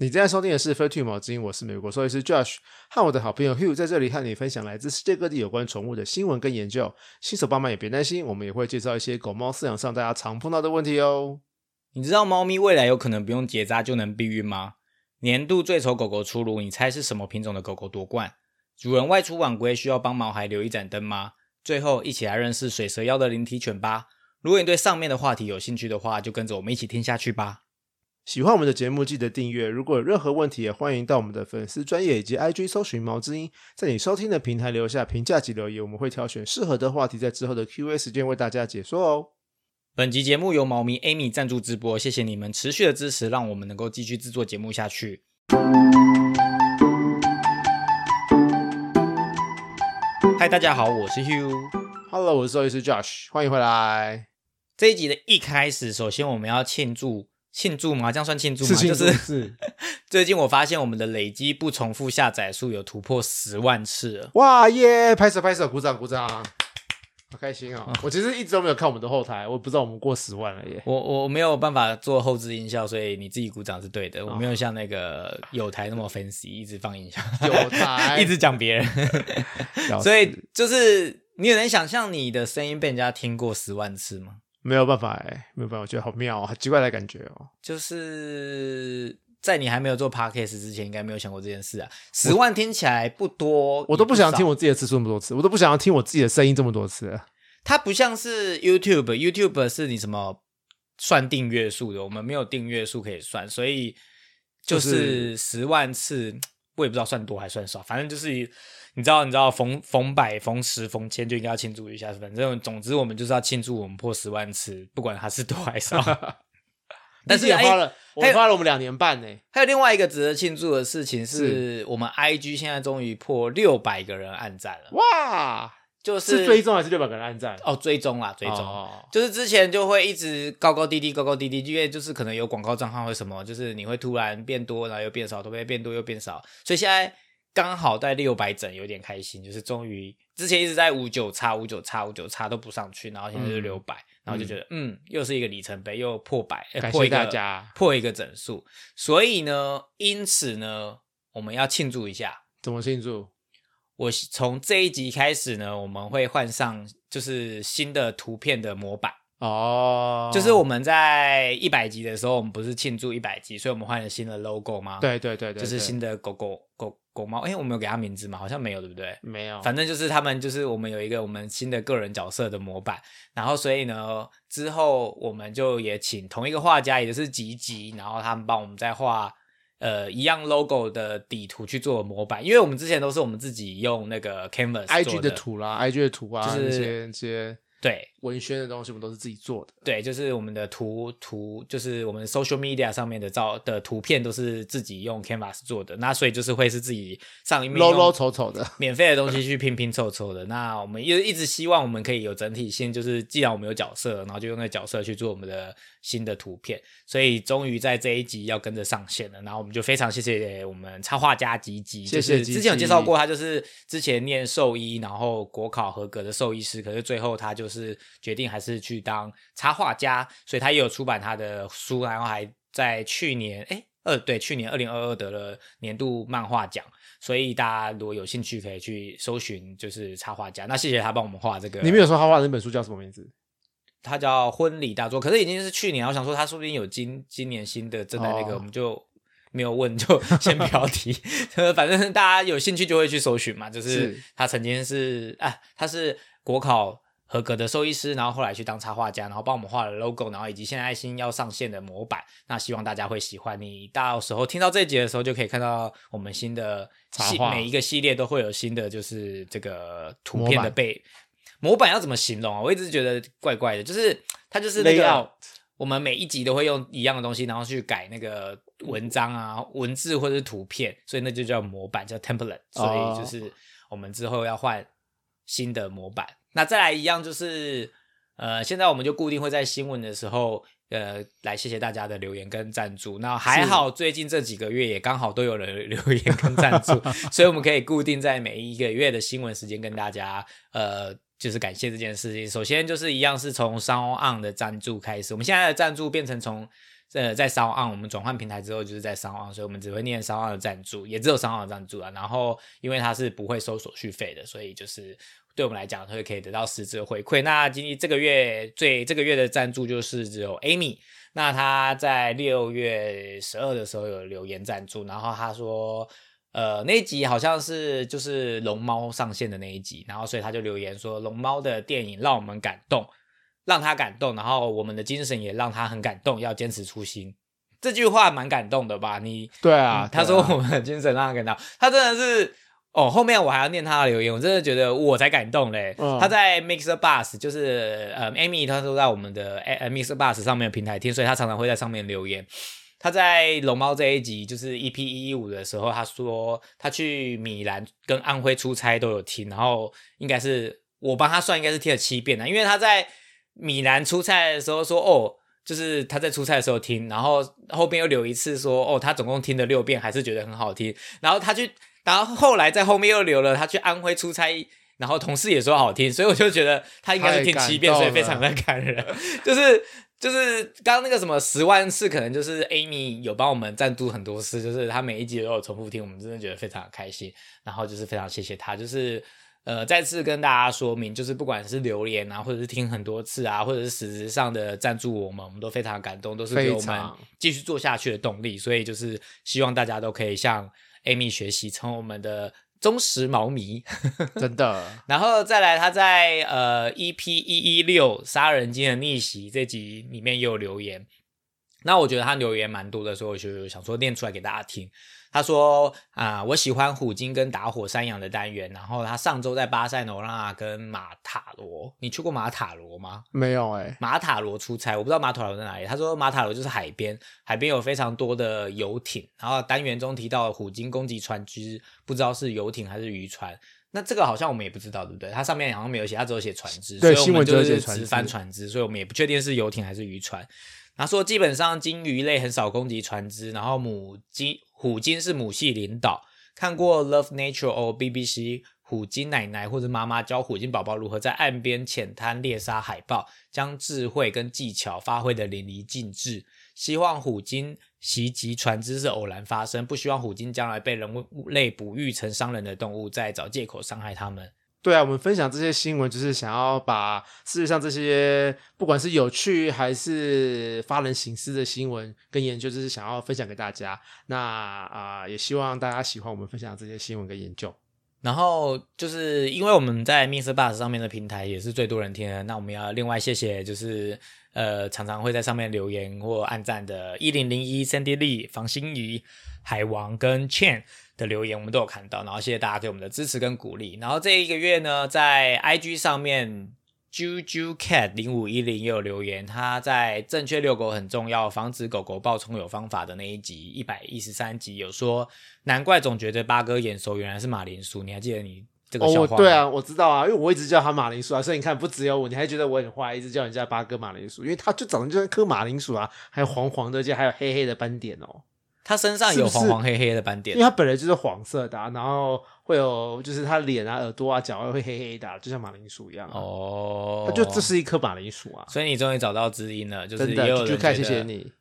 你正在收听的是《飞兔毛之音》，我是美国兽医师 Josh，和我的好朋友 Hugh 在这里和你分享来自世界各地有关宠物的新闻跟研究。新手爸妈也别担心，我们也会介绍一些狗猫饲养上大家常碰到的问题哦。你知道猫咪未来有可能不用结扎就能避孕吗？年度最丑狗狗出炉，你猜是什么品种的狗狗夺冠？主人外出晚归需要帮毛孩留一盏灯吗？最后，一起来认识水蛇腰的灵体犬吧。如果你对上面的话题有兴趣的话，就跟着我们一起听下去吧。喜欢我们的节目，记得订阅。如果有任何问题，也欢迎到我们的粉丝专业以及 IG 搜寻毛之音，在你收听的平台留下评价及留言，我们会挑选适合的话题，在之后的 Q&A 时间为大家解说哦。本集节目由猫咪 Amy 赞助直播，谢谢你们持续的支持，让我们能够继续制作节目下去。嗨，大家好，我是 Hugh。Hello，我是兽医师 Josh，欢迎回来。这一集的一开始，首先我们要庆祝庆祝吗？这样算庆祝吗？就是是 最近我发现我们的累积不重复下载数有突破十万次了。哇耶！拍手拍手，鼓掌鼓掌，好开心哦！我其实一直都没有看我们的后台，我不知道我们过十万了耶。我我没有办法做后置音效，所以你自己鼓掌是对的。我没有像那个有台那么 fancy，一直放音效，有台 一直讲别人。所以就是你有能想象你的声音被人家听过十万次吗？没有办法哎，没有办法，我觉得好妙哦，好奇怪的感觉哦。就是在你还没有做 podcast 之前，应该没有想过这件事啊。十万听起来不多，我都不想听我。自己的次数那么多次，我都不想要听我自己的声音这么多次。它不像是 YouTube，YouTube 是你什么算订阅数的，我们没有订阅数可以算，所以就就是十万次，我也不知道算多还算少，反正就是你知道，你知道逢逢百、逢十、逢千就应该要庆祝一下，反正总之我们就是要庆祝我们破十万次，不管它是多还少。但是也花了，我花了我们两年半呢。还有另外一个值得庆祝的事情是，我们 IG 现在终于破六百个人按赞了，哇，就是追踪还是六百个人按赞？哦追踪啦，追踪。哦就是之前就会一直高高低低，高高低低，因为就是可能有广告账号或什么，就是你会突然变多，然后又变少，突然变多又变少，所以现在刚好在六百整，有点开心，就是终于之前一直在五九叉、五九叉、五九叉都不上去，然后现在就嗯六百、然后就觉得嗯又是一个里程碑，又破百，破一个大家破一个整数，所以呢，因此呢，我们要庆祝一下。怎么庆祝？我从这一集开始呢，我们会换上就是新的图片的模板。哦，就是我们在一百集的时候，我们不是庆祝一百集，所以我们换了新的 logo 吗？，对对对对，对就是新的狗狗狗狗猫。哎，我们有给它名字吗？好像没有，对不对？没有，反正就是他们，就是我们有一个我们新的个人角色的模板，然后所以呢，之后我们就也请同一个画家，也就是吉吉，然后他们帮我们再画呃一样 logo 的底图去做模板，因为我们之前都是我们自己用那个 Canvas 做 IG 的的图啦，IG 的图啊，就是那些这些对，文宣的东西，我们都是自己做的。对，就是我们的图图，就是我们 social media 上面的照的图片都是自己用 Canvas 做的，那所以就是会是自己上一面用 low 丑丑的，免费的东西去拼拼凑凑的。那我们一一直希望我们可以有整体性，就是既然我们有角色，然后就用那个角色去做我们的新的图片。所以终于在这一集要跟着上线了，然后我们就非常谢谢我们插画家吉吉，谢谢吉就是之前有介绍过，他就是之前念兽医，然后国考合格的兽医师，可是最后他就是决定还是去当插画家，所以他也有出版他的书，然后还在去年哎。二对，去年二零二二得了年度漫画奖，所以大家如果有兴趣，可以去搜寻，就是插画家。那谢谢他帮我们画这个，你没有说他画的那本书叫什么名字？他叫婚礼大作，可是已经是去年，我想说他说不定有今今年新的正在那个，哦我们就没有问，就 先不要提。反正大家有兴趣就会去搜寻嘛，就是是他曾经是啊，他是国考合格的兽医师，然后后来去当插画家，然后帮我们画了 logo，然后以及现在新要上线的模板。那希望大家会喜欢。你到时候听到这一集的时候，就可以看到我们新的系每一个系列都会有新的，就是这个图片的背模板要怎么形容啊？我一直觉得怪怪的，就是它就是那个我们每一集都会用一样的东西，然后去改那个文章啊、文字或者是图片，所以那就叫模板，叫 template。所哦以就是我们之后要换新的模板。那再来一样就是，呃，现在我们就固定会在新闻的时候，呃，来谢谢大家的留言跟赞助。那还好，最近这几个月也刚好都有人 留言跟赞助，所以我们可以固定在每一个月的新闻时间跟大家，呃。就是感谢这件事情。首先就是一样是从商 on 的赞助开始，我们现在的赞助变成从呃，在商岸我们转换平台之后，就是在商岸，所以我们只会念商岸的赞助，也只有商岸的赞助啊。然后因为它是不会收手续费的，所以就是对我们来讲会可以得到实质的回馈。那今天这个月最这个月的赞助就是只有 Amy，那他在六月十二的时候有留言赞助，然后他说。呃，那一集好像是就是龙猫上线的那一集，然后所以他就留言说，龙猫的电影让我们感动，让他感动，然后我们的精神也让他很感动，要坚持初心。这句话蛮感动的吧？你对啊，他说我们的精神让他感动，他真的是哦。后面我还要念他的留言，我真的觉得我才感动嘞。他在 Mixer Bus，就是呃，Amy 他都在我们的 Mixer Bus 上面的平台听，所以他常常会在上面留言。他在龙猫这一集就是 EP 一一五的时候，他说他去米兰跟安徽出差都有听，然后应该是我帮他算，应该是听了七遍了。因为他在米兰出差的时候说，哦，就是他在出差的时候听，然后后边又留一次说，哦，他总共听了六遍，还是觉得很好听。然后他去，然后后来在后面又留了他去安徽出差，然后同事也说好听，所以我就觉得他应该是听七遍，所以非常的感人，就是。就是刚刚那个什么十万次，可能就是 Amy 有帮我们赞助很多次，就是他每一集都有重复听，我们真的觉得非常开心。然后就是非常谢谢他，就是呃再次跟大家说明，就是不管是留言啊，或者是听很多次啊，或者是实质上的赞助我们，我们都非常感动，都是给我们继续做下去的动力。所以就是希望大家都可以向 Amy 学习，成为我们的。忠实毛迷，真的。然后再来，他在呃 EP 一一六杀人鲸的逆袭这集里面也有留言。那我觉得他留言蛮多的，所以我就想说念出来给大家听。他说啊，我喜欢虎鲸跟打火山羊的单元。然后他上周在巴塞罗那跟马塔罗，你去过马塔罗吗？没有哎，马塔罗出差，我不知道马塔罗在哪里。他说马塔罗就是海边，海边有非常多的游艇。然后单元中提到虎鲸攻击船只，不知道是游艇还是渔船。那这个好像我们也不知道，对不对？它上面好像没有写，它只有写船只。对，新闻就是直翻船只，所以我们也不确定是游艇还是渔船。他说基本上鲸鱼类很少攻击船只，然后母鲸。虎鲸是母系领导。看过《Love Nature》or BBC，虎鲸奶奶或者妈妈教虎鲸宝宝如何在岸边浅滩猎杀海豹，将智慧跟技巧发挥的淋漓尽致。希望虎鲸袭击船只是偶然发生，不希望虎鲸将来被人类哺育成伤人的动物，再找借口伤害他们。对啊，我们分享这些新闻，就是想要把世界上这些不管是有趣还是发人省思的新闻跟研究，就是想要分享给大家。那啊，也希望大家喜欢我们分享这些新闻跟研究。然后就是因为我们在 Mr. Bus 上面的平台也是最多人听的，那我们要另外谢谢，就是呃常常会在上面留言或按赞的一零零一、Cindy Lee、房心怡、海王跟 Chen。的留言我们都有看到，然后谢谢大家对我们的支持跟鼓励。然后这一个月呢，在 IG 上面，Juju Cat 零五一零也有留言，他在正确遛狗很重要，防止狗狗暴冲有方法的那一集一百一十三集有说，难怪总觉得八哥眼熟，原来是马铃薯。你还记得你这个笑话？对啊，我知道啊，因为我一直叫他马铃薯啊，所以你看不只有我，你还觉得我很坏，一直叫人家八哥马铃薯，因为他就长得就像颗马铃薯啊，还有黄黄的，而且还有黑黑的斑点哦。它身上有黄黄黑黑的斑点，因为它本来就是黄色的，然后会有就是他脸啊、耳朵啊、脚啊会黑黑的，就像马铃薯一样。哦，它就这是一颗马铃薯啊！所以你终于找到知音了，就是也有人看谢谢你，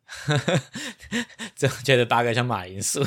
就觉得八哥像马铃薯。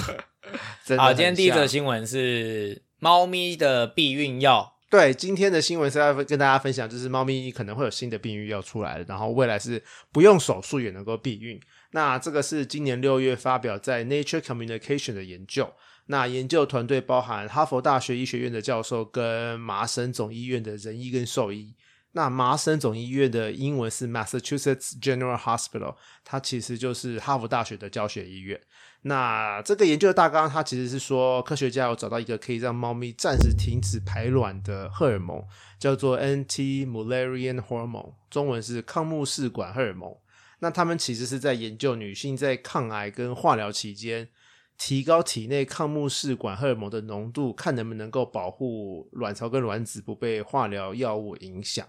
好，今天第一则新闻是猫咪的避孕药。对，今天的新闻是要跟大家分享，就是猫咪可能会有新的避孕药出来然后未来是不用手术也能够避孕。那这个是今年六月发表在 Nature Communication 的研究。那研究团队包含哈佛大学医学院的教授跟麻省总医院的人医跟兽医。那麻省总医院的英文是 Massachusetts General Hospital，它其实就是哈佛大学的教学医院。那这个研究的大纲，它其实是说科学家有找到一个可以让猫咪暂时停止排卵的荷尔蒙，叫做 Anti-Mullerian Hormone，中文是抗木氏管荷尔蒙。那他们其实是在研究女性在抗癌跟化疗期间，提高体内抗木氏管荷尔蒙的浓度，看能不能够保护卵巢跟卵子不被化疗药物影响。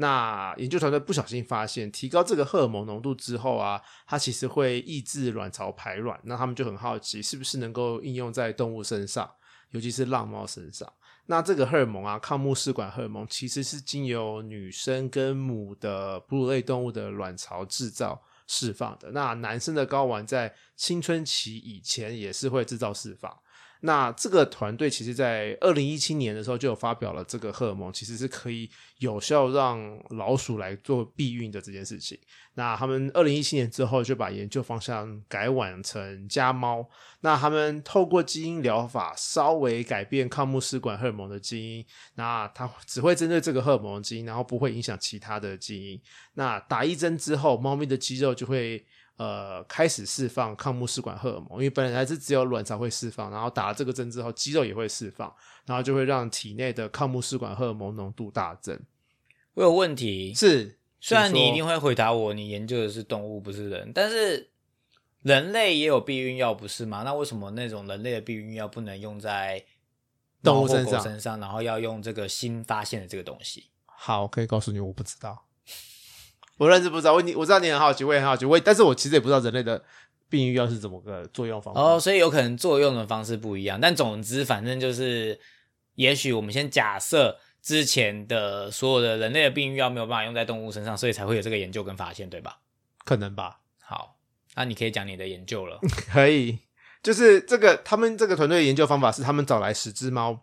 那研究团队不小心发现，提高这个荷尔蒙浓度之后啊，它其实会抑制卵巢排卵。那他们就很好奇，是不是能够应用在动物身上，尤其是浪猫身上。那这个荷尔蒙啊，抗木试管荷尔蒙其实是经由女生跟母的哺乳类动物的卵巢制造释放的。那男生的睾丸在青春期以前也是会制造释放。那这个团队其实，在二零一七年的时候就有发表了这个荷尔蒙，其实是可以有效让老鼠来做避孕的这件事情。那他们二零一七年之后就把研究方向改往成家猫。那他们透过基因疗法稍微改变抗木氏管荷尔蒙的基因，那它只会针对这个荷尔蒙基因，然后不会影响其他的基因。那打一针之后，猫咪的肌肉就会。呃，开始释放抗木试管荷尔蒙，因为本来是只有卵巢会释放，然后打了这个针之后，肌肉也会释放，然后就会让体内的抗木试管荷尔蒙浓度大增。我有问题，是虽然你一定会回答我，你研究的是动物不是人，但是人类也有避孕药不是吗？那为什么那种人类的避孕药不能用在动物身上身上，然后要用这个新发现的这个东西？好，我可以告诉你，我不知道，我认识不知道，我你我知道你很好奇，我也很好奇，我也但是我其实也不知道人类的避孕药是怎么个作用方法。哦，所以有可能作用的方式不一样，但总之反正就是，也许我们先假设之前的所有的人类的避孕药没有办法用在动物身上，所以才会有这个研究跟发现，对吧？可能吧，好，那你可以讲你的研究了。可以，就是这个他们这个团队的研究方法是，他们找来十只猫，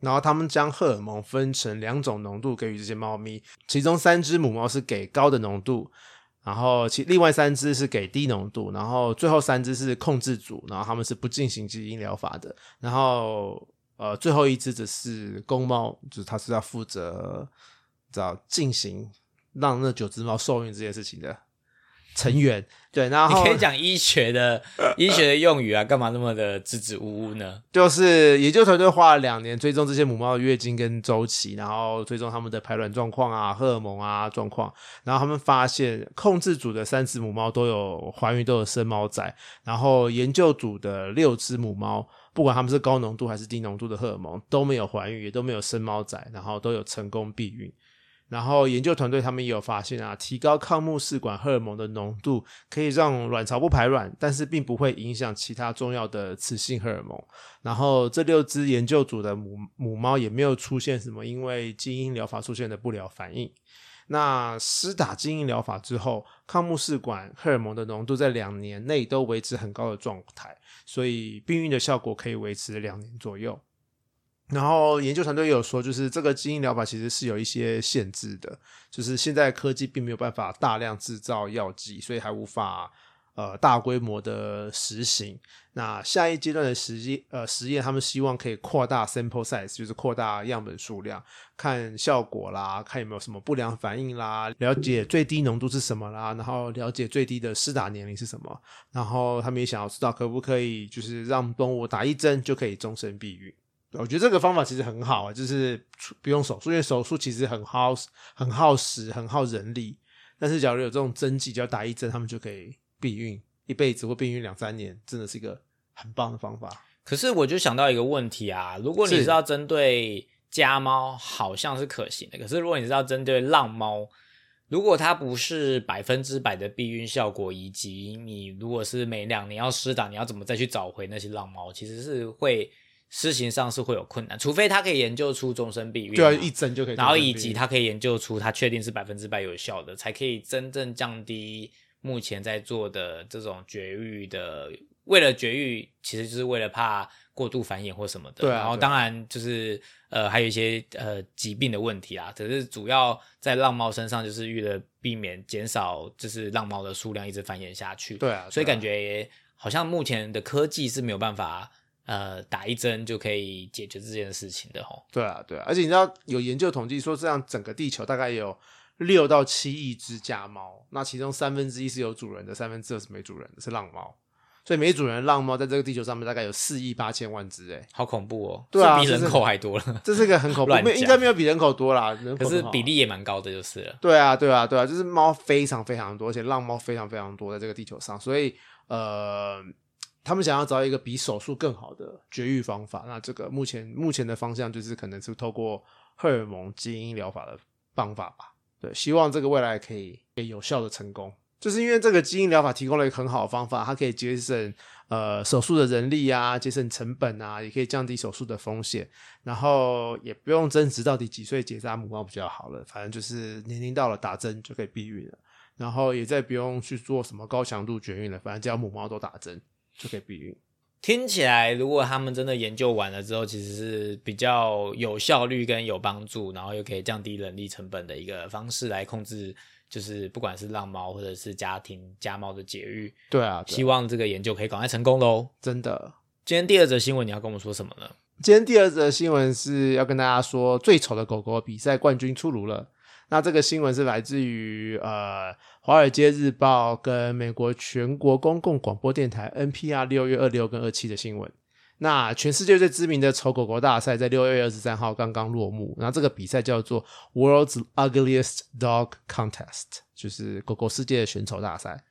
然后他们将荷尔蒙分成两种浓度给予这些猫咪，其中三只母猫是给高的浓度，然后其另外三只是给低浓度，然后最后三只是控制组，然后他们是不进行基因疗法的，然后呃最后一只则是公猫，就是它是要负责知道进行让那九只猫受孕这件事情的。成员。对，然后你可以讲医学的医学的用语啊，干嘛那么的支支吾吾呢？就是研究团队花了两年追踪这些母猫的月经跟周期，然后追踪它们的排卵状况啊、荷尔蒙啊状况，然后他们发现控制组的三只母猫都有怀孕，都有生猫仔，然后研究组的六只母猫，不管它们是高浓度还是低浓度的荷尔蒙都没有怀孕，也都没有生猫仔，然后都有成功避孕。然后研究团队他们也有发现啊，提高抗木氏管荷尔蒙的浓度可以让卵巢不排卵，但是并不会影响其他重要的雌性荷尔蒙。然后这六只研究组的母母猫也没有出现什么因为基因疗法出现的不良反应。那施打基因疗法之后，抗木氏管荷尔蒙的浓度在两年内都维持很高的状态，所以避孕的效果可以维持两年左右。然后研究团队也有说，就是这个基因疗法其实是有一些限制的，就是现在科技并没有办法大量制造药剂，所以还无法呃大规模的实行。那下一阶段的实验呃实验，他们希望可以扩大 sample size，就是扩大样本数量，看效果啦，看有没有什么不良反应啦，了解最低浓度是什么啦，然后了解最低的施打年龄是什么，然后他们也想要知道可不可以就是让动物打一针就可以终身避孕。我觉得这个方法其实很好啊，就是不用手术，因为手术其实很耗、很耗时、很耗人力。但是假如有这种针剂，只要打一针，他们就可以避孕一辈子或避孕两三年，真的是一个很棒的方法。可是我就想到一个问题啊，如果你是是要针对家猫，好像是可行的。可是如果你是要针对浪猫，如果它不是百分之百的避孕效果，以及你如果是每两年要施打，你要怎么再去找回那些浪猫，其实是会施行上是会有困难，除非他可以研究出终身避孕对啊一针就可以然后以及他可以研究出它确定是百分之百有效的，才可以真正降低目前在做的这种绝育的。为了绝育，其实就是为了怕过度繁衍或什么的。对啊然后当然就是呃，还有一些呃疾病的问题啊。可是主要在浪猫身上，就是为了避免减少就是浪猫的数量一直繁衍下去。对啊，所以感觉好像目前的科技是没有办法呃打一针就可以解决这件事情的吼。对啊，对啊，而且你知道有研究统计说，这样整个地球大概有六到七亿只家猫，那其中三分之一是有主人的，三分之二是没主人的，是浪猫。所以没主人的浪猫在这个地球上面大概有四亿八千万只，哎，好恐怖哦！对啊比人口还多了，这是个很恐怖，应该没有比人口多啦，人口可是比例也蛮高的，就是了。对啊，对啊，对啊，就是猫非常非常多，而且浪猫非常非常多在这个地球上，所以呃，他们想要找一个比手术更好的绝育方法。那这个目前目前的方向就是可能是透过荷尔蒙基因疗法的方法吧。对，希望这个未来可以可以有效的成功。就是因为这个基因疗法提供了一个很好的方法，它可以节省呃手术的人力啊，节省成本啊，也可以降低手术的风险，然后也不用争执到底几岁结扎母猫比较好了，反正就是年龄到了打针就可以避孕了。然后也再不用去做什么高强度绝育了，反正只要母猫都打针就可以避孕。听起来，如果他们真的研究完了之后，其实是比较有效率跟有帮助，然后又可以降低人力成本的一个方式来控制，就是不管是浪猫或者是家庭家猫的节育。对啊，对啊希望这个研究可以赶快成功喽。真的。今天第二则新闻你要跟我们说什么呢？今天第二则新闻是要跟大家说，最丑的狗狗比赛冠军出炉了。那这个新闻是来自于呃《华尔街日报》跟美国全国公共广播电台 NPR 六月二六跟二七的新闻。那全世界最知名的丑狗狗大赛在六月二十三号刚刚落幕。然后这个比赛叫做 World's Ugliest Dog Contest，就是狗狗世界的选丑大赛。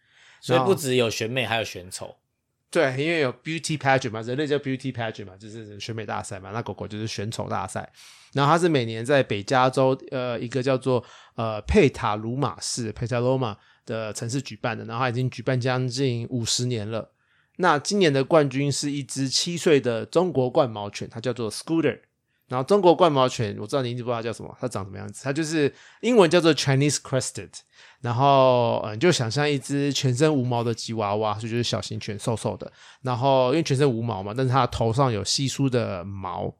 所以不只有选美，还有选丑。对，因为有 beauty pageant 嘛，人类叫 beauty pageant 嘛，就是选美大赛嘛，那狗狗就是选丑大赛。然后它是每年在北加州呃一个叫做呃佩塔鲁马市 （Petaluma） 的城市举办的，然后它已经举办将近五十年了。那今年的冠军是一只七岁的中国冠毛犬，它叫做 Scooter。然后中国冠毛犬，我知道你一直不知道它叫什么，它长什么样子？它就是英文叫做 Chinese Crested，然后嗯，就想象一只全身无毛的吉娃娃，所以就是小型犬，瘦瘦的。然后因为全身无毛嘛，但是它的头上有稀疏的毛，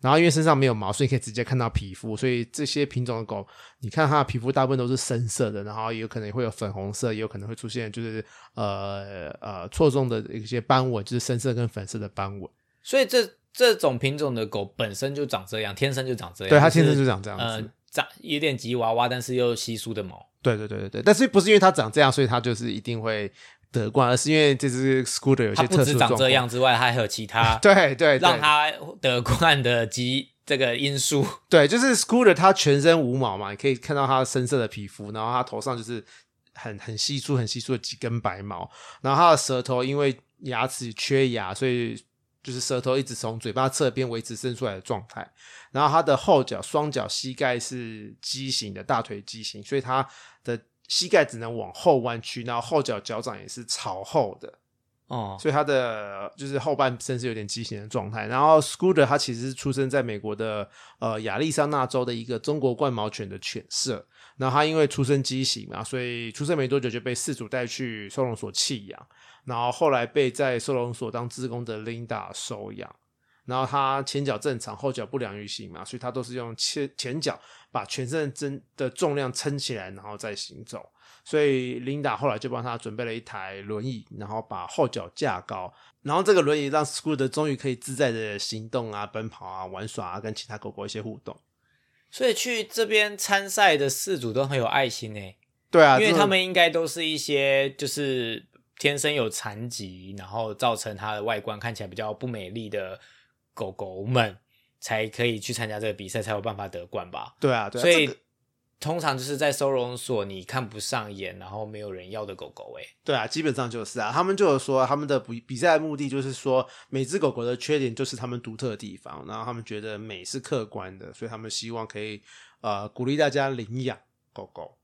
然后因为身上没有毛，所以可以直接看到皮肤。所以这些品种的狗，你看它的皮肤大部分都是深色的，然后也有可能会有粉红色，也有可能会出现就是呃呃错综的一些斑纹，就是深色跟粉色的斑纹。所以这这种品种的狗本身就长这样，天生就长这样。对，它天生就长这样子。呃，长有点吉娃娃，但是又稀疏的毛。对对对对对，但是不是因为它长这样，所以它就是一定会得冠，而是因为这只 Scooter 有些不止长这特殊的状况。样之外，它还有其他对 对，对让它得冠的基这个因素。对，就是 Scooter 它全身无毛嘛，你可以看到它深色的皮肤，然后它头上就是很很稀疏、很稀疏的几根白毛，然后它的舌头因为牙齿缺牙，所以就是舌头一直从嘴巴侧边维持伸出来的状态。然后他的后脚、双脚、膝盖是畸形的，大腿畸形，所以他的膝盖只能往后弯曲，然后后脚脚掌也是朝后的。哦，所以它的就是后半身是有点畸形的状态。然后 Scooter 它其实是出生在美国的呃亚利桑那州的一个中国冠毛犬的犬舍。然后它因为出生畸形嘛，所以出生没多久就被饲主带去收容所弃养。然后后来被在收容所当志工的 Linda 收养。然后它前脚正常，后脚不良于行嘛，所以它都是用前前脚把全身的真的重量撑起来，然后再行走。所以琳达后来就帮他准备了一台轮椅，然后把后脚架高，然后这个轮椅让 Scooter 终于可以自在的行动啊、奔跑啊、玩耍啊，跟其他狗狗一些互动。所以去这边参赛的四组都很有爱心诶，对啊，因为他们应该都是一些就是天生有残疾，然后造成它的外观看起来比较不美丽的狗狗们，才可以去参加这个比赛，才有办法得冠吧。对啊，对啊，所以、这个通常就是在收容所你看不上眼，然后没有人要的狗狗，哎，对啊，基本上就是啊，他们就有说他们的比比赛的目的就是说，每只狗狗的缺点就是他们独特的地方，然后他们觉得美是客观的，所以他们希望可以呃鼓励大家领养狗狗。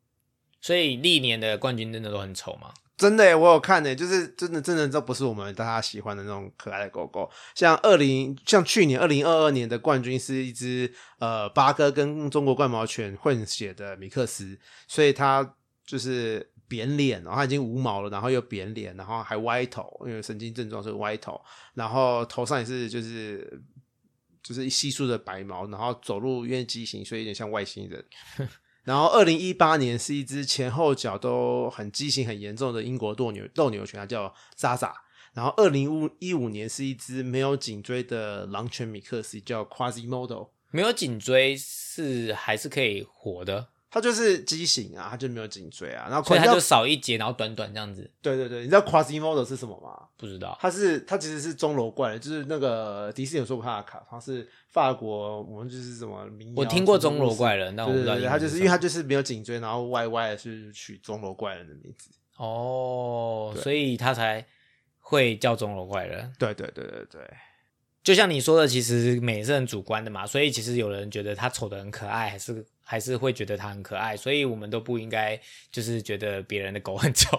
所以历年的冠军真的都很丑吗？真的，我有看呢，就是真的，真的，这不是我们大家喜欢的那种可爱的狗狗。像二零，像去年二零二二年的冠军是一只呃八哥跟中国冠毛犬混血的米克斯，所以它就是扁脸，然后它已经无毛了，然后又扁脸，然后还歪头，因为神经症状是歪头，然后头上也是就是就是稀疏的白毛，然后走路因为畸形，所以有点像外星人。然后，二零一八年是一只前后脚都很畸形、很严重的英国斗牛斗牛犬，它叫莎莎。然后，二零五一五年是一只没有颈椎的狼犬米克斯，叫 Quasimodo。没有颈椎是还是可以活的，它就是畸形啊，它就没有颈椎啊。然后所以它就少一节，然后短短这样子。对对对，你知道 Quasimodo 是什么吗？不知道，它是它其实是钟楼怪人，就是那个迪士尼有说过它的卡，它是法国，我们就是什么民谣我听过钟楼怪人，但我不知道对对对，它就是因为它就是没有颈椎，然后歪歪的是取钟楼怪人的名字。哦，所以他才会叫钟楼怪人。对对对对对，就像你说的，其实美是很主观的嘛，所以其实有人觉得他丑的很可爱，还是还是会觉得它很可爱，所以我们都不应该就是觉得别人的狗很丑，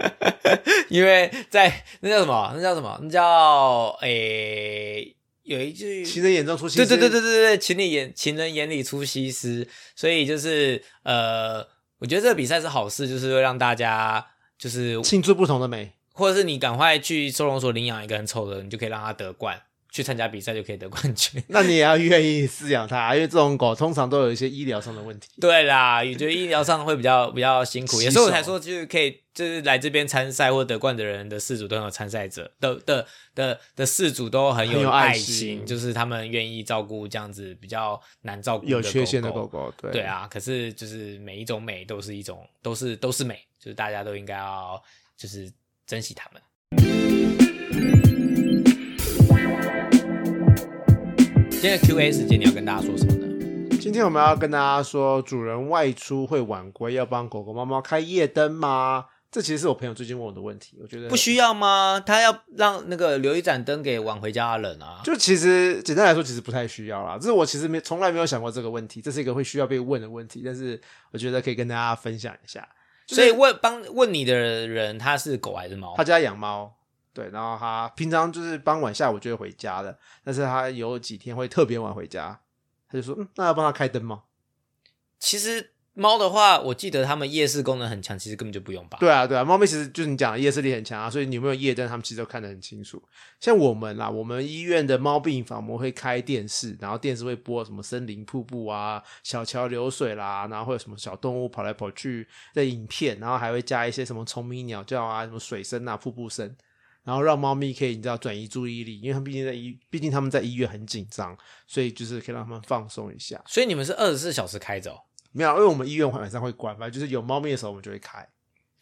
因为在那叫什么？那叫什么？那叫诶、有一句情人眼中出西施。对对对对对对，情人眼情人眼里出西施，所以就是呃，我觉得这个比赛是好事，就是会让大家就是，庆祝不同的美。或者是你赶快去收容所领养一个很丑的，你就可以让他得冠，去参加比赛就可以得冠军。那你也要愿意饲养它，因为这种狗通常都有一些医疗上的问题。对啦，也觉得医疗上会比较 比较辛苦，洗也所以我才说，就是可以，就是来这边参赛或得冠的人的四组都很有参赛者的的的的四组都很很有爱爱心就是他们愿意照顾这样子比较难照顾有缺陷的狗狗狗，对对，啊，可是就是每一种美都是一种，都是都是美，就是大家都应该要就是珍惜它们。今天的 Q&A 时间，你要跟大家说什么呢？今天我们要跟大家说，主人外出会晚归，要帮狗狗、猫猫开夜灯吗？这其实是我朋友最近问我的问题，我觉得不需要吗？他要让那个留一盏灯给晚回家的人啊。就其实简单来说，其实不太需要啦。这是我其实没从来没有想过这个问题，这是一个会需要被问的问题，但是我觉得可以跟大家分享一下。就是所以问帮问你的人，他是狗还是猫他？家养猫，对，然后他平常就是傍晚下午就会回家的，但是他有几天会特别晚回家，他就说，嗯，那要帮他开灯吗？其实猫的话，我记得它们夜视功能很强，其实根本就不用吧。对啊，对啊，猫咪其实就是你讲的夜视力很强啊，所以你有没有夜灯，它们其实都看得很清楚。像我们啦，我们医院的猫病房，我们会开电视，然后电视会播什么森林瀑布啊、小桥流水啦，然后会有什么小动物跑来跑去的影片，然后还会加一些什么虫鸣鸟叫啊、什么水声啊、瀑布声，然后让猫咪可以你知道转移注意力，因为它们毕竟在医，毕竟他们在医院很紧张，所以就是可以让他们放松一下。所以你们是二十四小时开着哦。没有，因为我们医院晚上会关，反正就是有猫咪的时候我们就会开。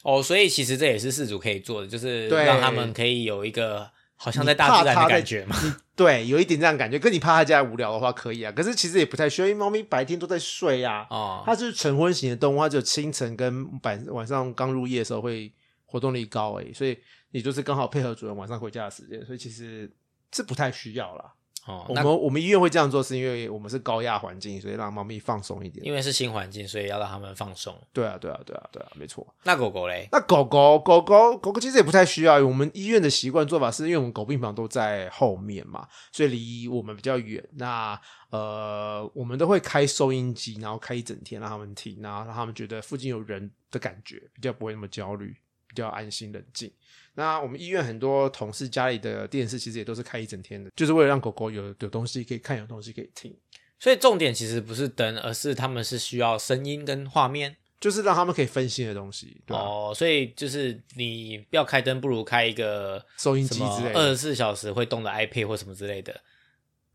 哦，所以其实这也是事主可以做的，就是对让他们可以有一个好像在大自然的感觉嘛。对，有一点这样感觉。跟你怕他家无聊的话，可以啊。可是其实也不太需要，因为猫咪白天都在睡啊。哦，它是晨昏型的动物，它只有清晨跟晚晚上刚入夜的时候会活动力高诶，所以你就是刚好配合主人晚上回家的时间，所以其实是不太需要啦。哦，那我们我们医院会这样做，是因为我们是高压环境，所以让猫咪放松一点。因为是新环境，所以要让他们放松。对啊，对啊，对啊，对啊，没错。那狗狗嘞？那狗狗狗狗狗狗其实也不太需要，我们医院的习惯做法是因为我们狗病房都在后面嘛，所以离我们比较远。那呃，我们都会开收音机，然后开一整天让他们听，然后让他们觉得附近有人的感觉，比较不会那么焦虑，比较安心冷静。那我们医院很多同事家里的电视其实也都是开一整天的，就是为了让狗狗有有东西可以看，有东西可以听，所以重点其实不是灯，而是他们是需要声音跟画面。就是让他们可以分心的东西，对、哦，所以就是你不要开灯，不如开一个收音机之类的二十四小时会动的 iPad 或什么之类的，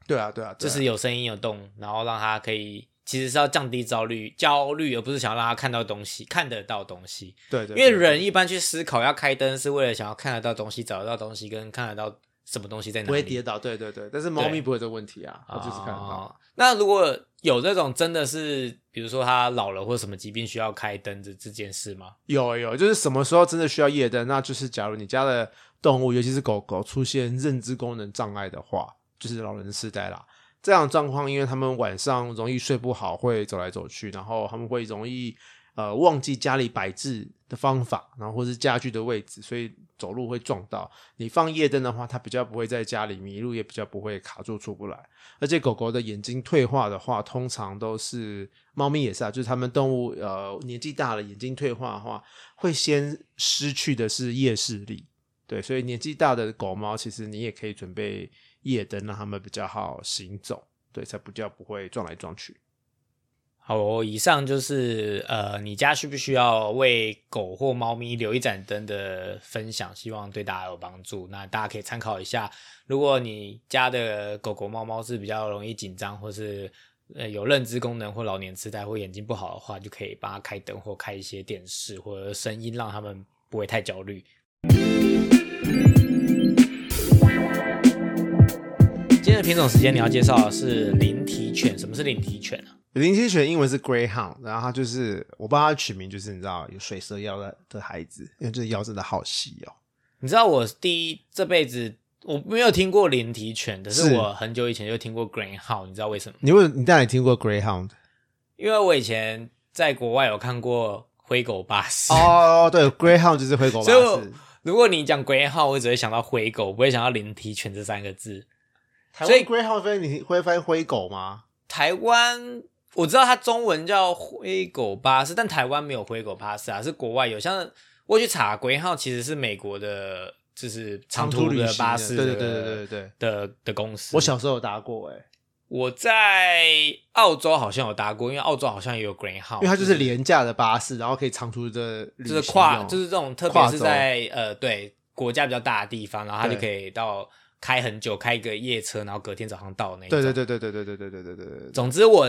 对啊，对啊，对就啊是有声音有动，然后让它可以。其实是要降低焦虑，焦虑，而不是想要让它看到东西，看得到东西。对对，因为人一般去思考要开灯，是为了想要看得到东西、找得到东西，跟看得到什么东西在哪里。不会跌倒，对对对，但是猫咪不会有这个问题啊，它就是看得到。哦那如果有这种真的是，比如说它老了或什么疾病需要开灯的这件事吗？有有，就是什么时候真的需要夜灯？那就是假如你家的动物，尤其是狗狗出现认知功能障碍的话，就是老人痴呆啦。这样状况，因为他们晚上容易睡不好，会走来走去，然后他们会容易呃忘记家里摆置的方法，然后或是家具的位置，所以走路会撞到。你放夜灯的话，它比较不会在家里迷路，也比较不会卡住出不来。而且狗狗的眼睛退化的话，通常都是猫咪也是啊，就是它们动物呃年纪大了，眼睛退化的话，会先失去的是夜视力。对，所以年纪大的狗猫，其实你也可以准备夜灯，让他们比较好行走，对，才不叫不会撞来撞去。好，以上就是呃，你家需不需要为狗或猫咪留一盏灯的分享，希望对大家有帮助。那大家可以参考一下，如果你家的狗狗、猫猫是比较容易紧张，或是呃有认知功能或老年痴呆或眼睛不好的话，就可以帮它开灯或开一些电视或者声音，让它们不会太焦虑。的品种时间，你要介绍的是灵缇犬。什么是灵缇犬啊？灵缇犬英文是 Greyhound，然后它就是我帮它取名，就是你知道有水蛇腰的的孩子，因为这腰真的好细哦。你知道我第一这辈子我没有听过灵缇犬，可是是我很久以前就听过 Greyhound，你知道为什么？你问你当然听过 Greyhound 因为我以前在国外有看过灰狗巴士。哦，对，Greyhound 就是灰狗巴所以我士。如果你讲 Greyhound，我只会想到灰狗，不会想到灵缇犬这三个字。台所以湾 Greyhound 翻你会翻灰狗吗？台湾我知道它中文叫灰狗巴士，但台湾没有灰狗巴士啊，是国外有。像我去查，鬼号其实是美国的，就是长途的巴士，对对对对对对。的的公司。我小时候有搭过，哎，我在澳洲好像有搭过，因为澳洲好像也有 Greyhound，因为它就是廉价的巴士，然后可以长途的就是跨，就是这种，特别是在呃对国家比较大的地方，然后它就可以到开很久，开一个夜车，然后隔天早上到那一种。对对对对对对对对对对对。总之我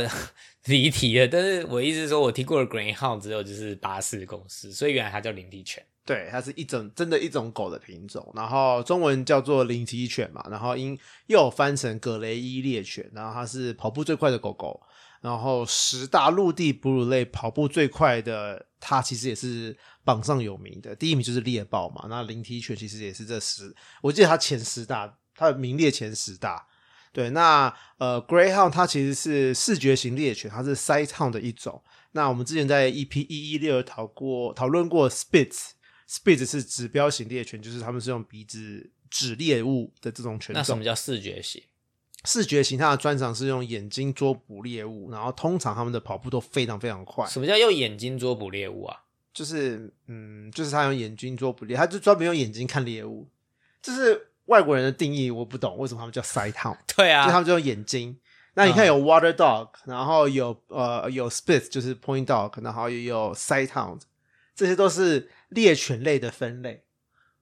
离题了，但是我意思是说我听过的 Greyhound 只有就是巴士公司，所以原来它叫领地犬。对，它是一种真的一种狗的品种，然后中文叫做灵缇犬嘛，然后英又有翻成格雷伊猎犬，然后它是跑步最快的狗狗，然后十大陆地哺乳类跑步最快的，它其实也是榜上有名的，第一名就是猎豹嘛，那灵缇犬其实也是这十，我记得它前十大，它的名列前十大。对，那呃，Greyhound 它其实是视觉型猎犬，它是 Sighthound 的一种。那我们之前在 EP 一一六讨过讨论过 Spitz，Spitz 是指标型猎犬，就是他们是用鼻子指猎物的这种犬种那什么。叫视觉型？视觉型它的专长是用眼睛捉捕猎物，然后通常他们的跑步都非常非常快，什么叫用眼睛捉捕猎物啊？就是嗯，就是他用眼睛捉捕猎，他就专门用眼睛看猎物。就是外国人的定义，我不懂为什么他们叫 Sighthound。对啊，就他们就用眼睛。那你看有 water dog，、然后有呃有 spitz 就是 point dog，然后也有 sighthound，这些都是猎犬类的分类。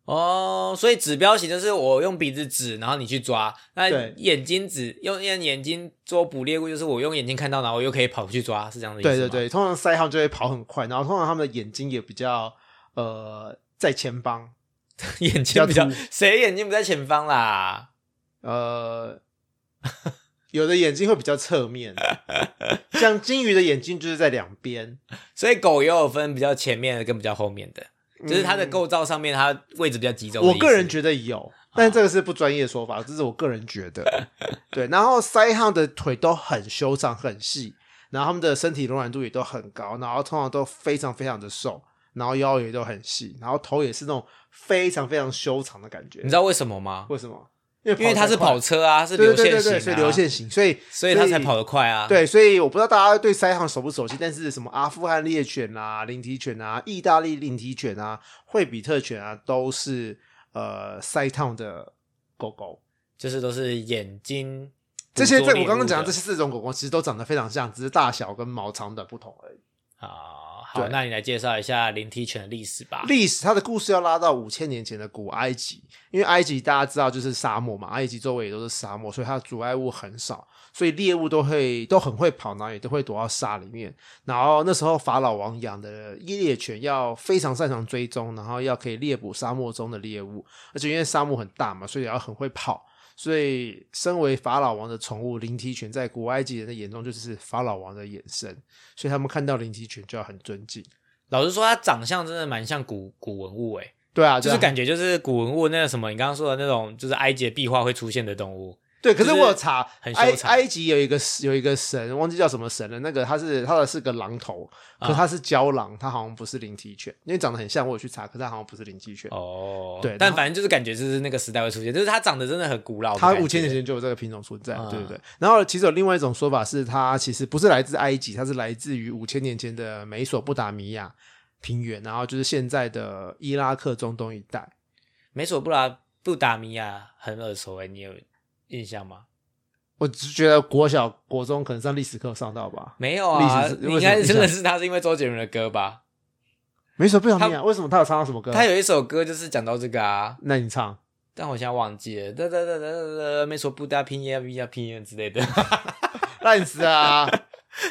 哦，所以指标型就是我用鼻子指，然后你去抓。那眼睛指用用眼睛捉捕猎物，就是我用眼睛看到，然后我又可以跑去抓，是这样的意思吗？对对对，通常 sighthound 就会跑很快，然后通常他们的眼睛也比较呃在前方，眼睛比较比较谁眼睛不在前方啦？呃，有的眼睛会比较侧面，像金鱼的眼睛就是在两边，所以狗也有分比较前面的跟比较后面的，就是它的构造上面它位置比较集中我个人觉得有，但这个是不专业的说法，这是我个人觉得。对，然后 Sighthound 的腿都很修长、很细，然后他们的身体柔软度也都很高，然后通常都非常非常的瘦，然后腰也都很细，然后头也是那种非常非常修长的感觉。你知道为什么吗？为什么？因为因为它是跑车啊，是对流线型、所以流线型，所以所以它才跑得快啊。，对，所以我不知道大家对腮行熟不熟悉，但是什么阿富汗猎犬啊、灵缇犬啊、意大利灵缇犬啊、惠比特犬啊，都是呃腮烫的狗狗。就是都是眼睛这些这捕捉猎物我刚刚讲的的这些四种狗狗，其实都长得非常像，只是大小跟毛长短不同而已。啊。好，对那你来介绍一下灵缇犬的历史吧。历史它的故事要拉到五千年前的古埃及，因为埃及大家知道就是沙漠嘛，埃及周围也都是沙漠，所以它的阻碍物很少，所以猎物都会都很会跑，然后也都会躲到沙里面。然后那时候法老王养的猎犬要非常擅长追踪，然后要可以猎捕沙漠中的猎物，而且因为沙漠很大嘛，所以也要很会跑。所以，身为法老王的宠物灵缇犬，在古埃及人的眼中就是法老王的眼神，所以他们看到灵缇犬就要很尊敬。老实说，它长相真的蛮像古古文物诶，对啊，就是感觉就是古文物那个什么，你刚刚说的那种，就是埃及的壁画会出现的动物。对，可是我有查，埃很修长埃及有一个有一个神，忘记叫什么神了。那个他是他的是个狼头，可啊他是郊狼，他好像不是灵缇犬，因为长得很像，我有去查，可是他好像不是灵缇犬。哦，对但反正就是感觉就是那个时代会出现，就是它长得真的很古老。它五千年前就有这个品种存在，嗯对不对。然后其实有另外一种说法是，它其实不是来自埃及，它是来自于五千年前的美索不达米亚平原，然后就是现在的伊拉克中东一带。美索不达不达米亚很耳熟诶，你有印象吗？我只是觉得国小、国中可能上历史课上到吧。没有啊历史，你应该为什么认识他是因为周杰伦的歌吧？美索不达米亚为什么他有唱到什么歌？他有一首歌就是讲到这个啊，那你唱。但我现在忘记了，哒哒哒哒哒哒，没说不搭拼耶比亚拼音之类的。烂死啊！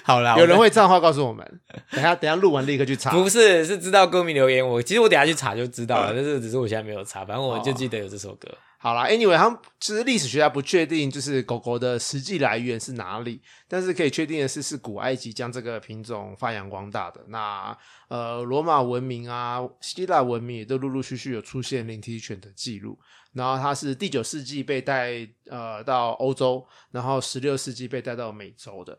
好啦，有人我会唱的话告诉我们，等下等下录完立刻去查。不是是知道歌迷留言，我其实我等下去查就知道了，但是只是我现在没有查，反正我就记得有这首歌。好啦 a n y w a y 他们其实历史学家不确定就是狗狗的实际来源是哪里，但是可以确定的是，是古埃及将这个品种发扬光大的。那呃，罗马文明啊，希腊文明也都陆陆续续有出现灵缇犬的记录。然后它是第九世纪被带呃到欧洲，然后十六世纪被带到美洲的。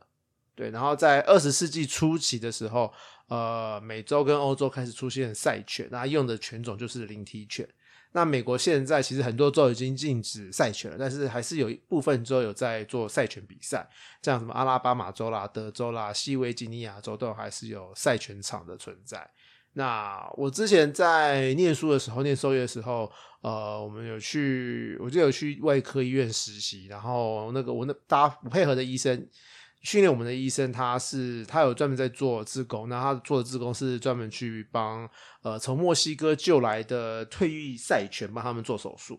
对，然后在二十世纪初期的时候，呃，美洲跟欧洲开始出现赛犬，那用的犬种就是灵缇犬。那美国现在其实很多州已经禁止赛犬了，但是还是有一部分州有在做赛犬比赛，像什么阿拉巴马州啦、德州啦、西维吉尼亚州都还是有赛犬场的存在。那我之前在念书的时候，念兽医的时候，呃，我们有去，我就有去外科医院实习，然后那个我那大家配合的医生。训练我们的医生，他是他有专门在做自工，那他做的自工是专门去帮呃从墨西哥救来的退役赛犬帮他们做手术。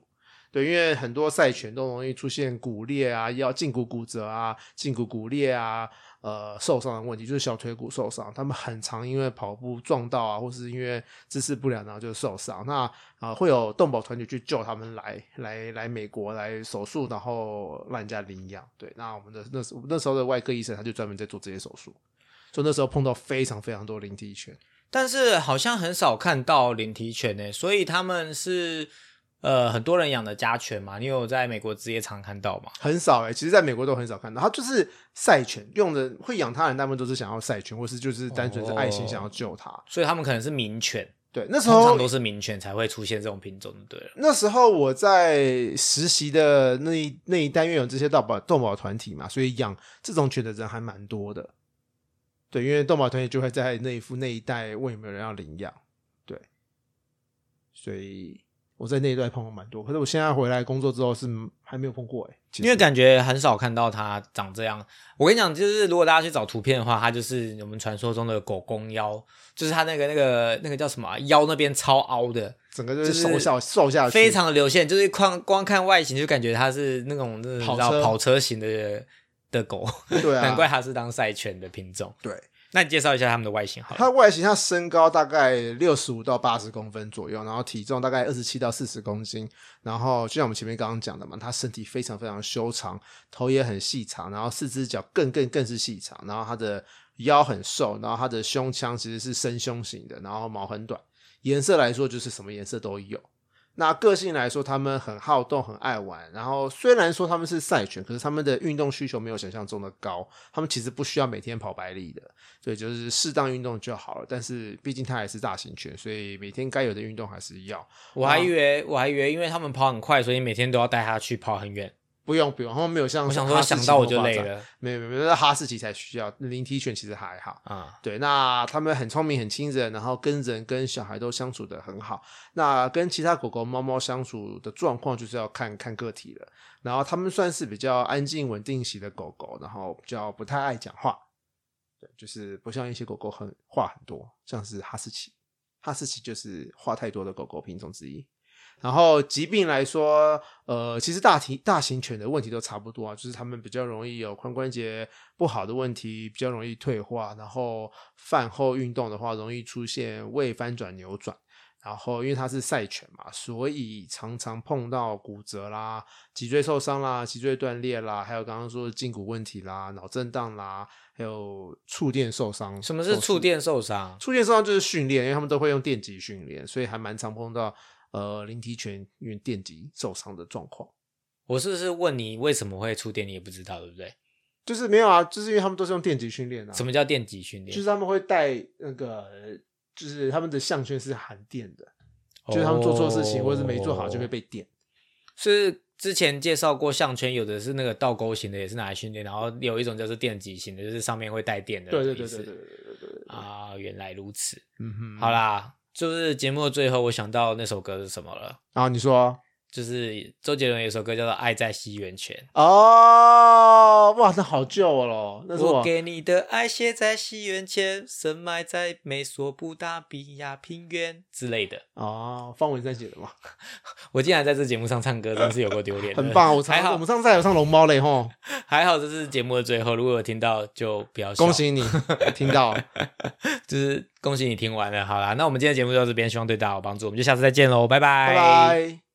对，因为很多赛犬都容易出现骨裂啊、要胫骨骨折啊、胫骨骨裂啊。呃，受伤的问题就是小腿骨受伤，他们很常因为跑步撞到啊，或是因为姿势不良，然后就受伤。那啊，会有动保团体去救他们来来来美国来手术，然后让人家领养。对，那我们的那时那时候的外科医生他就专门在做这些手术，所以那时候碰到非常非常多灵体犬，但是好像很少看到灵体犬呢，所以他们是。呃，很多人养的家犬嘛，你有在美国职业常看到吗？很少哎，其实在美国都很少看到。它就是赛犬，用的会养它的人，大部分都是想要赛犬，或是就是单纯是爱心想要救它。所以他们可能是名犬。对，那时候通常都是名犬才会出现这种品种，对了。那时候我在实习的那一那一单，因为有这些动保动保团体嘛，所以养这种犬的人还蛮多的。对，因为动保团体就会在那一副那一带问有没有人要领养。对，所以。我在那一段碰过蛮多，可是我现在回来工作之后是还没有碰过哎，因为感觉很少看到它长这样。我跟你讲，就是如果大家去找图片的话，它就是我们传说中的狗公腰，就是它那个那个那个叫什么腰那边超凹的，整个就是瘦下瘦下去，非常的流线，就是光光看外形就感觉它是那种那跑车跑车型的的狗，对啊，难怪它是当赛犬的品种，对。那你介绍一下他们的外形好了。它外形，它身高大概六十五到八十公分左右，然后体重大概二十七到四十公斤。然后就像我们前面刚刚讲的嘛，它身体非常非常修长，头也很细长，然后四只脚更更更是细长。然后它的腰很瘦，然后它的胸腔其实是深胸型的，然后毛很短。颜色来说，就是什么颜色都有。那个性来说，他们很好动，很爱玩。然后虽然说他们是赛犬，可是他们的运动需求没有想象中的高。他们其实不需要每天跑百里的，所以就是适当运动就好了。但是毕竟它还是大型犬，所以每天该有的运动还是要。我还以为我还以为，因为他们跑很快，所以每天都要带它去跑很远。不用不用，他们没有像我想说想到我就累了，没有没有没有，哈士奇才需要，灵体犬其实还好啊。对，那他们很聪明很亲人，然后跟人跟小孩都相处的很好。那跟其他狗狗猫猫相处的状况，就是要看看个体了。然后他们算是比较安静稳定型的狗狗，然后比较不太爱讲话。对，就是不像一些狗狗很话很多，像是哈士奇，哈士奇就是话太多的狗狗品种之一。然后疾病来说，呃，其实大体大型犬的问题都差不多啊，就是它们比较容易有髋关节不好的问题，比较容易退化，然后饭后运动的话，容易出现胃翻转扭转。然后因为它是赛犬嘛，所以常常碰到骨折啦、脊椎受伤啦、脊椎断裂啦，还有刚刚说的胫骨问题啦、脑震荡啦，还有触电受伤。什么是触电受伤？触电受伤就是训练，因为他们都会用电击训练，所以还蛮常碰到。呃，灵体犬因为电击受伤的状况，我是不是问你为什么会触电？你也不知道，对不对？就是没有啊，就是因为他们都是用电击训练啊。什么叫电击训练？就是他们会带那个，就是他们的项圈是含电的，就是他们做错事情或者是没做好就会被电。是之前介绍过项圈，有的是那个倒钩型的，也是拿来训练，然后有一种叫做电击型的，就是上面会带电的。对对对对对对对对啊，原来如此。嗯哼，好啦。就是节目的最后，我想到那首歌是什么了。然后你说，就是周杰伦有首歌叫做《爱在西元前》哦，哇，那好旧了。那是我给你的爱写在西元前，深埋在美索不达米亚平原之类的。哦，方文山写的吗？我竟然在这节目上唱歌，真是有够丢脸。很棒，我还好，我们上次还有唱龙猫嘞吼。还好这是节目的最后，如果有听到就不要恭喜你 听到，就是。恭喜你听完了，好啦，那我们今天节目就到这边，希望对大家有帮助，我们就下次再见喽，拜拜。